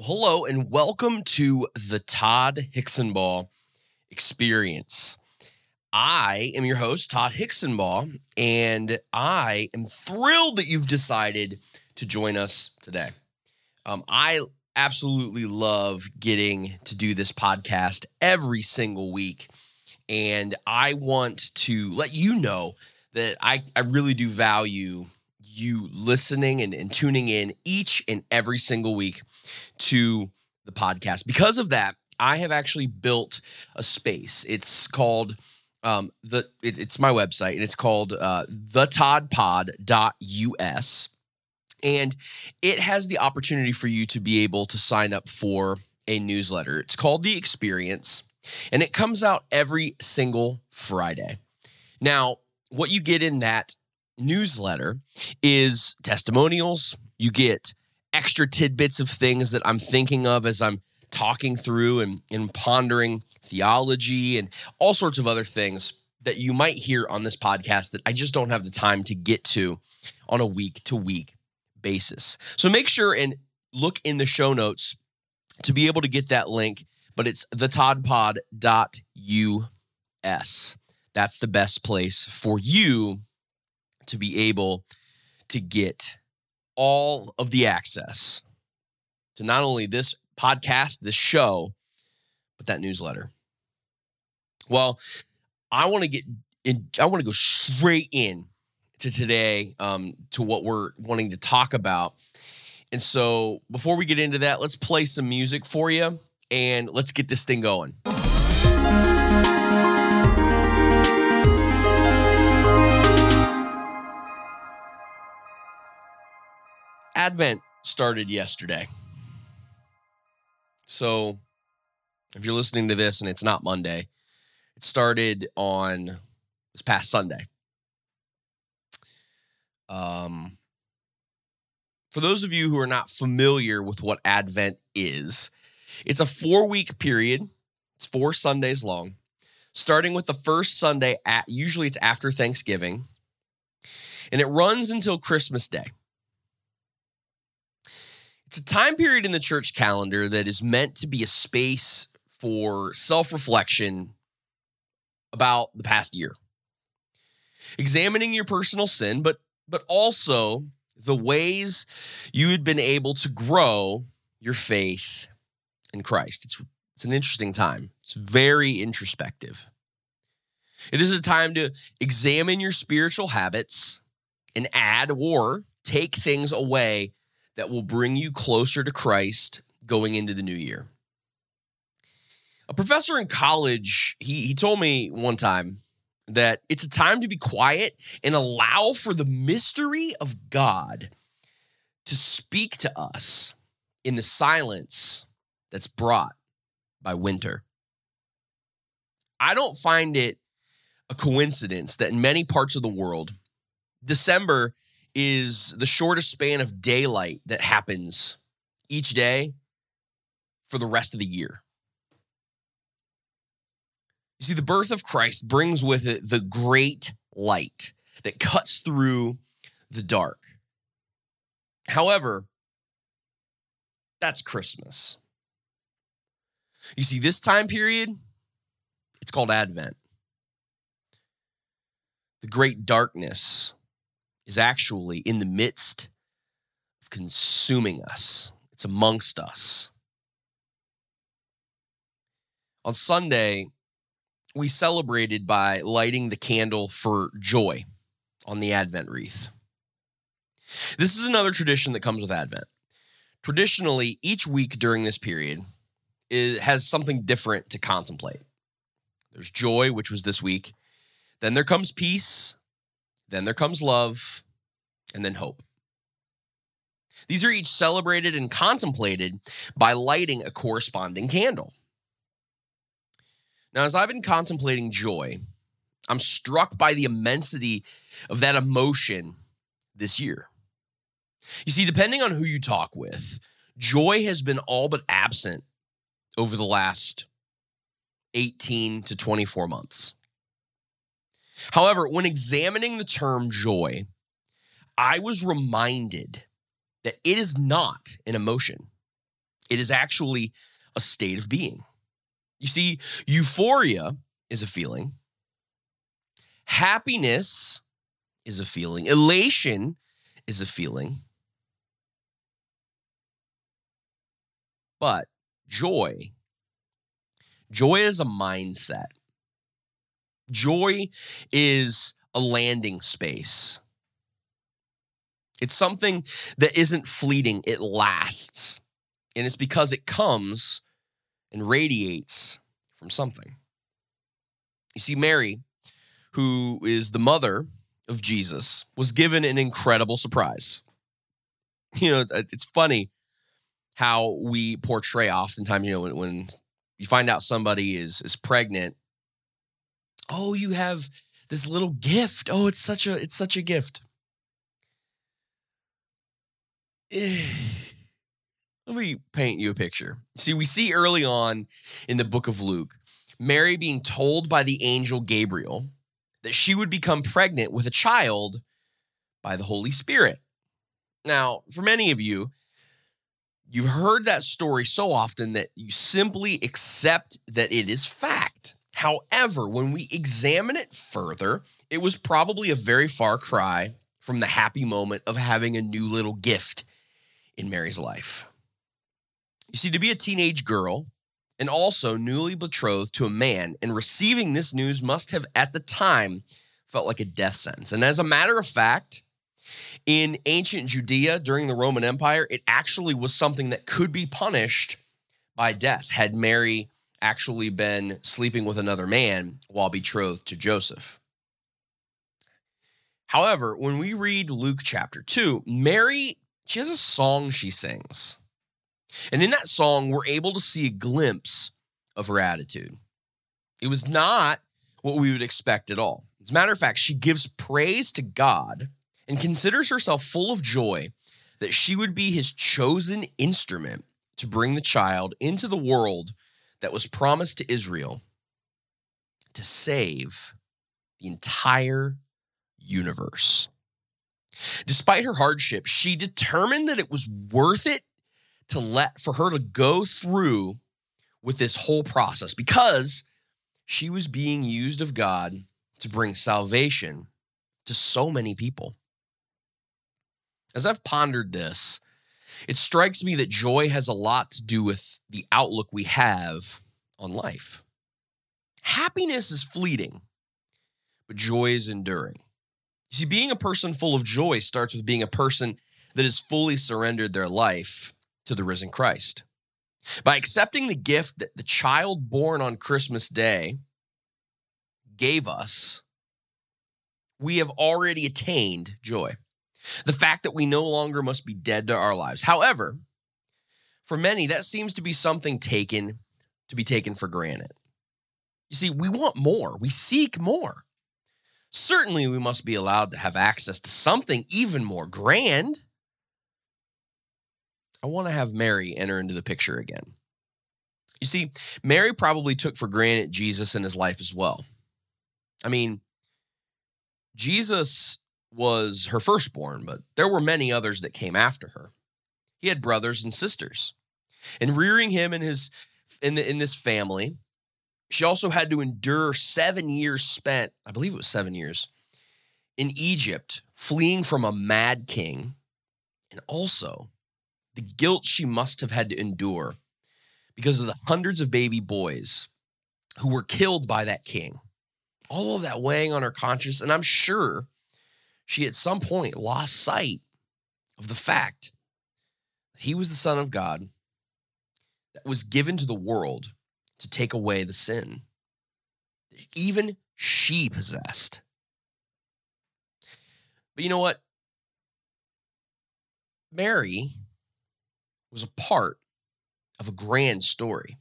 Hello and welcome to the Todd Hicksonball Experience. I am your host, Todd Hicksonball, and I am thrilled that you've decided to join us today. Um, I absolutely love getting to do this podcast every single week, and I want to let you know that I, I really do value you listening and, and tuning in each and every single week to the podcast. Because of that, I have actually built a space. It's called um, the it, it's my website and it's called uh, thetoddpod.us. And it has the opportunity for you to be able to sign up for a newsletter. It's called The Experience, and it comes out every single Friday. Now, what you get in that newsletter is testimonials. You get extra tidbits of things that I'm thinking of as I'm talking through and, and pondering theology and all sorts of other things that you might hear on this podcast that I just don't have the time to get to on a week to week basis. So make sure and look in the show notes to be able to get that link, but it's thetoddpod.us. That's the best place for you to be able to get all of the access to not only this podcast, this show, but that newsletter. Well, I want to get in, I want to go straight in to today um, to what we're wanting to talk about. And so before we get into that, let's play some music for you and let's get this thing going. Advent started yesterday. So if you're listening to this and it's not Monday, it started on this past Sunday. Um, for those of you who are not familiar with what Advent is, it's a four week period. It's four Sundays long, starting with the first Sunday at usually it's after Thanksgiving, and it runs until Christmas Day. It's a time period in the church calendar that is meant to be a space for self reflection about the past year. Examining your personal sin, but but also the ways you had been able to grow your faith in Christ. It's it's an interesting time. It's very introspective. It is a time to examine your spiritual habits and add or take things away that will bring you closer to Christ going into the new year. A professor in college, he, he told me one time that it's a time to be quiet and allow for the mystery of God to speak to us in the silence that's brought by winter. I don't find it a coincidence that in many parts of the world, December is the shortest span of daylight that happens each day for the rest of the year. You see, the birth of Christ brings with it the great light that cuts through the dark. However, that's Christmas. You see, this time period, it's called Advent. The great darkness is actually in the midst of consuming us, it's amongst us. On Sunday, we celebrated by lighting the candle for joy on the Advent wreath. This is another tradition that comes with Advent. Traditionally, each week during this period has something different to contemplate. There's joy, which was this week. Then there comes peace. Then there comes love. And then hope. These are each celebrated and contemplated by lighting a corresponding candle. Now, as I've been contemplating joy, I'm struck by the immensity of that emotion this year. You see, depending on who you talk with, joy has been all but absent over the last 18 to 24 months. However, when examining the term joy, I was reminded that it is not an emotion, it is actually a state of being. You see, euphoria is a feeling, happiness is a feeling, elation is a feeling. But joy, joy is a mindset. Joy is a landing space. It's something that isn't fleeting, it lasts. And it's because it comes and radiates from something. You see, Mary, who is the mother of Jesus, was given an incredible surprise. You know, it's funny how we portray oftentimes, you know, when, when you find out somebody is is pregnant, oh, you have this little gift. Oh, it's such a it's such a gift. Let me paint you a picture. See, we see early on in the book of Luke, Mary being told by the angel Gabriel that she would become pregnant with a child by the Holy Spirit. Now, for many of you, you've heard that story so often that you simply accept that it is fact. However, when we examine it further, it was probably a very far cry from the happy moment of having a new little gift in Mary's life. You see, to be a teenage girl and also newly betrothed to a man and receiving this news must have, at the time, felt like a death sentence. And as a matter of fact, in ancient Judea during the Roman Empire, it actually was something that could be punished by death had Mary actually been sleeping with another man while betrothed to Joseph. However, when we read Luke chapter 2, Mary she has a song she sings. And in that song, we're able to see a glimpse of her attitude. It was not what we would expect at all. As a matter of fact, she gives praise to God and considers herself full of joy that she would be his chosen instrument to bring the child into the world that was promised to Israel to save the entire universe. Despite her hardship, she determined that it was worth it to let for her to go through with this whole process because she was being used of God to bring salvation to so many people. As I've pondered this, it strikes me that joy has a lot to do with the outlook we have on life. Happiness is fleeting, but joy is enduring. You see, being a person full of joy starts with being a person that has fully surrendered their life to the risen Christ. By accepting the gift that the child born on Christmas Day gave us, we have already attained joy. The fact that we no longer must be dead to our lives. However, for many, that seems to be something taken to be taken for granted. You see, we want more, we seek more. Certainly, we must be allowed to have access to something even more grand. I want to have Mary enter into the picture again. You see, Mary probably took for granted Jesus in his life as well. I mean, Jesus was her firstborn, but there were many others that came after her. He had brothers and sisters. And rearing him in his in the in this family, she also had to endure seven years spent, I believe it was seven years, in Egypt, fleeing from a mad king, and also the guilt she must have had to endure because of the hundreds of baby boys who were killed by that king. All of that weighing on her conscience. And I'm sure she at some point lost sight of the fact that he was the Son of God that was given to the world to take away the sin that even she possessed. But you know what? Mary was a part of a grand story.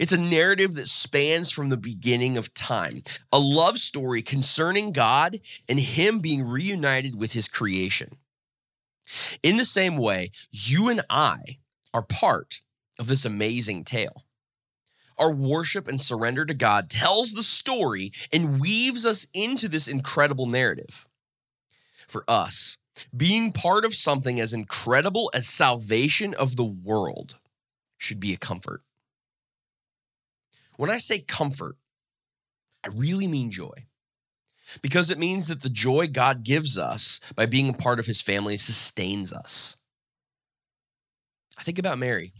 It's a narrative that spans from the beginning of time, a love story concerning God and Him being reunited with His creation. In the same way, you and I are part of this amazing tale. Our worship and surrender to God tells the story and weaves us into this incredible narrative. For us, being part of something as incredible as salvation of the world should be a comfort. When I say comfort, I really mean joy because it means that the joy God gives us by being a part of his family sustains us. I think about Mary.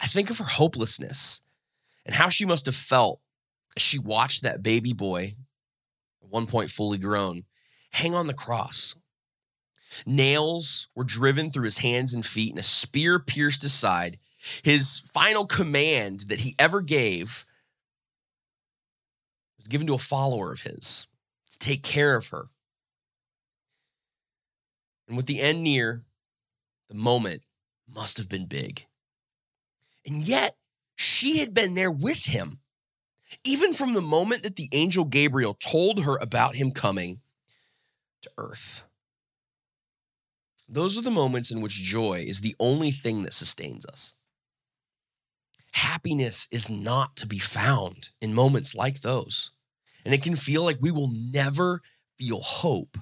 I think of her hopelessness and how she must have felt as she watched that baby boy, at one point fully grown, hang on the cross. Nails were driven through his hands and feet, and a spear pierced his side. His final command that he ever gave was given to a follower of his to take care of her. And with the end near, the moment must have been big. And yet, she had been there with him. Even from the moment that the angel Gabriel told her about him coming to earth. Those are the moments in which joy is the only thing that sustains us. Happiness is not to be found in moments like those. And it can feel like we will never feel hope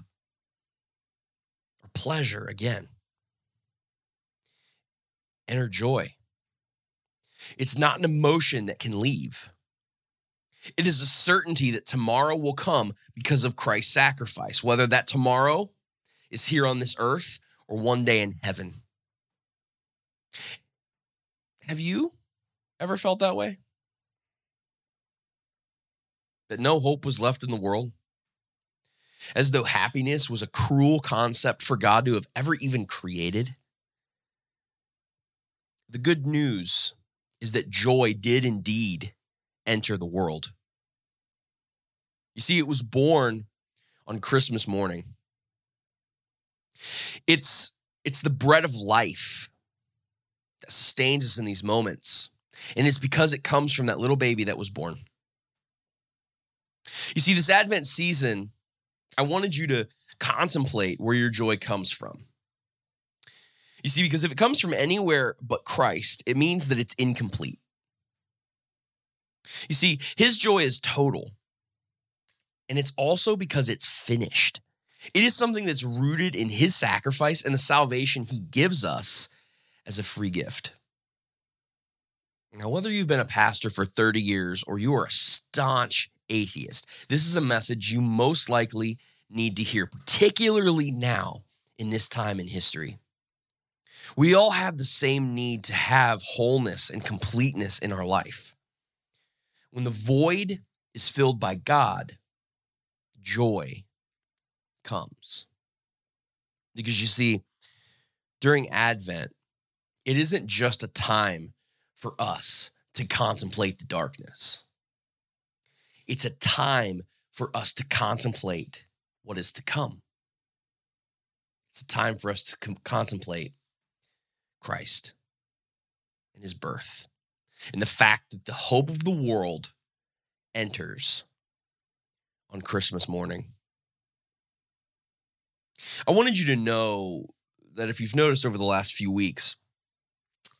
or pleasure again. and Enter joy. It's not an emotion that can leave. It is a certainty that tomorrow will come because of Christ's sacrifice, whether that tomorrow is here on this earth or one day in heaven. Have you ever felt that way? that no hope was left in the world? As though happiness was a cruel concept for God to have ever even created? The good news is that joy did indeed enter the world. You see, it was born on Christmas morning. It's, it's the bread of life that sustains us in these moments. And it's because it comes from that little baby that was born. You see, this Advent season, I wanted you to contemplate where your joy comes from. You see, because if it comes from anywhere but Christ, it means that it's incomplete. You see, his joy is total, and it's also because it's finished. It is something that's rooted in his sacrifice and the salvation he gives us as a free gift. Now, whether you've been a pastor for 30 years or you are a staunch atheist. This is a message you most likely need to hear, particularly now in this time in history. We all have the same need to have wholeness and completeness in our life. When the void is filled by God, joy comes. Because you see, during Advent, it isn't just a time for us to contemplate the darkness. It's a time for us to contemplate what is to come. It's a time for us to com- contemplate Christ and his birth and the fact that the hope of the world enters on Christmas morning. I wanted you to know that if you've noticed over the last few weeks,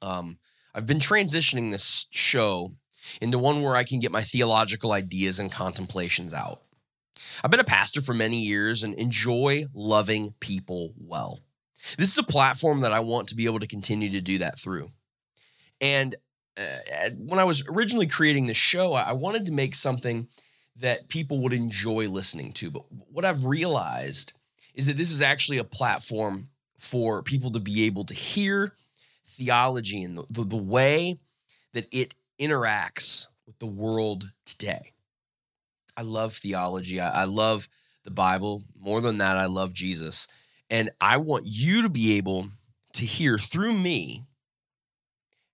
um, I've been transitioning this show into one where I can get my theological ideas and contemplations out. I've been a pastor for many years and enjoy loving people well. This is a platform that I want to be able to continue to do that through. And uh, when I was originally creating this show, I wanted to make something that people would enjoy listening to. But what I've realized is that this is actually a platform for people to be able to hear theology and the, the, the way that it interacts with the world today. I love theology. I, I love the Bible. More than that, I love Jesus. And I want you to be able to hear through me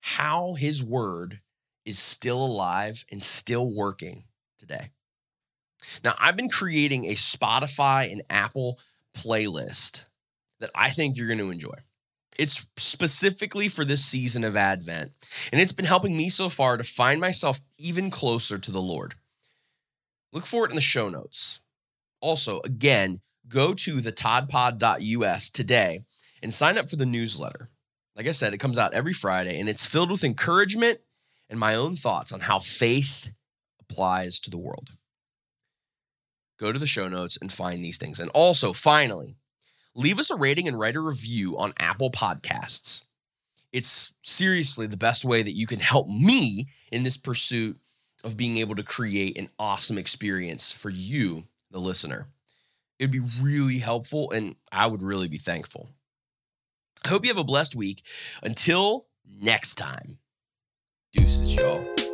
how his word is still alive and still working today. Now, I've been creating a Spotify and Apple playlist that I think you're going to enjoy. It's specifically for this season of Advent, and it's been helping me so far to find myself even closer to the Lord. Look for it in the show notes. Also, again, go to the toddpod.us today and sign up for the newsletter. Like I said, it comes out every Friday and it's filled with encouragement and my own thoughts on how faith applies to the world. Go to the show notes and find these things. And also, finally, leave us a rating and write a review on Apple Podcasts. It's seriously the best way that you can help me in this pursuit of being able to create an awesome experience for you, the listener. It'd be really helpful and I would really be thankful. I hope you have a blessed week. Until next time, deuces, y'all.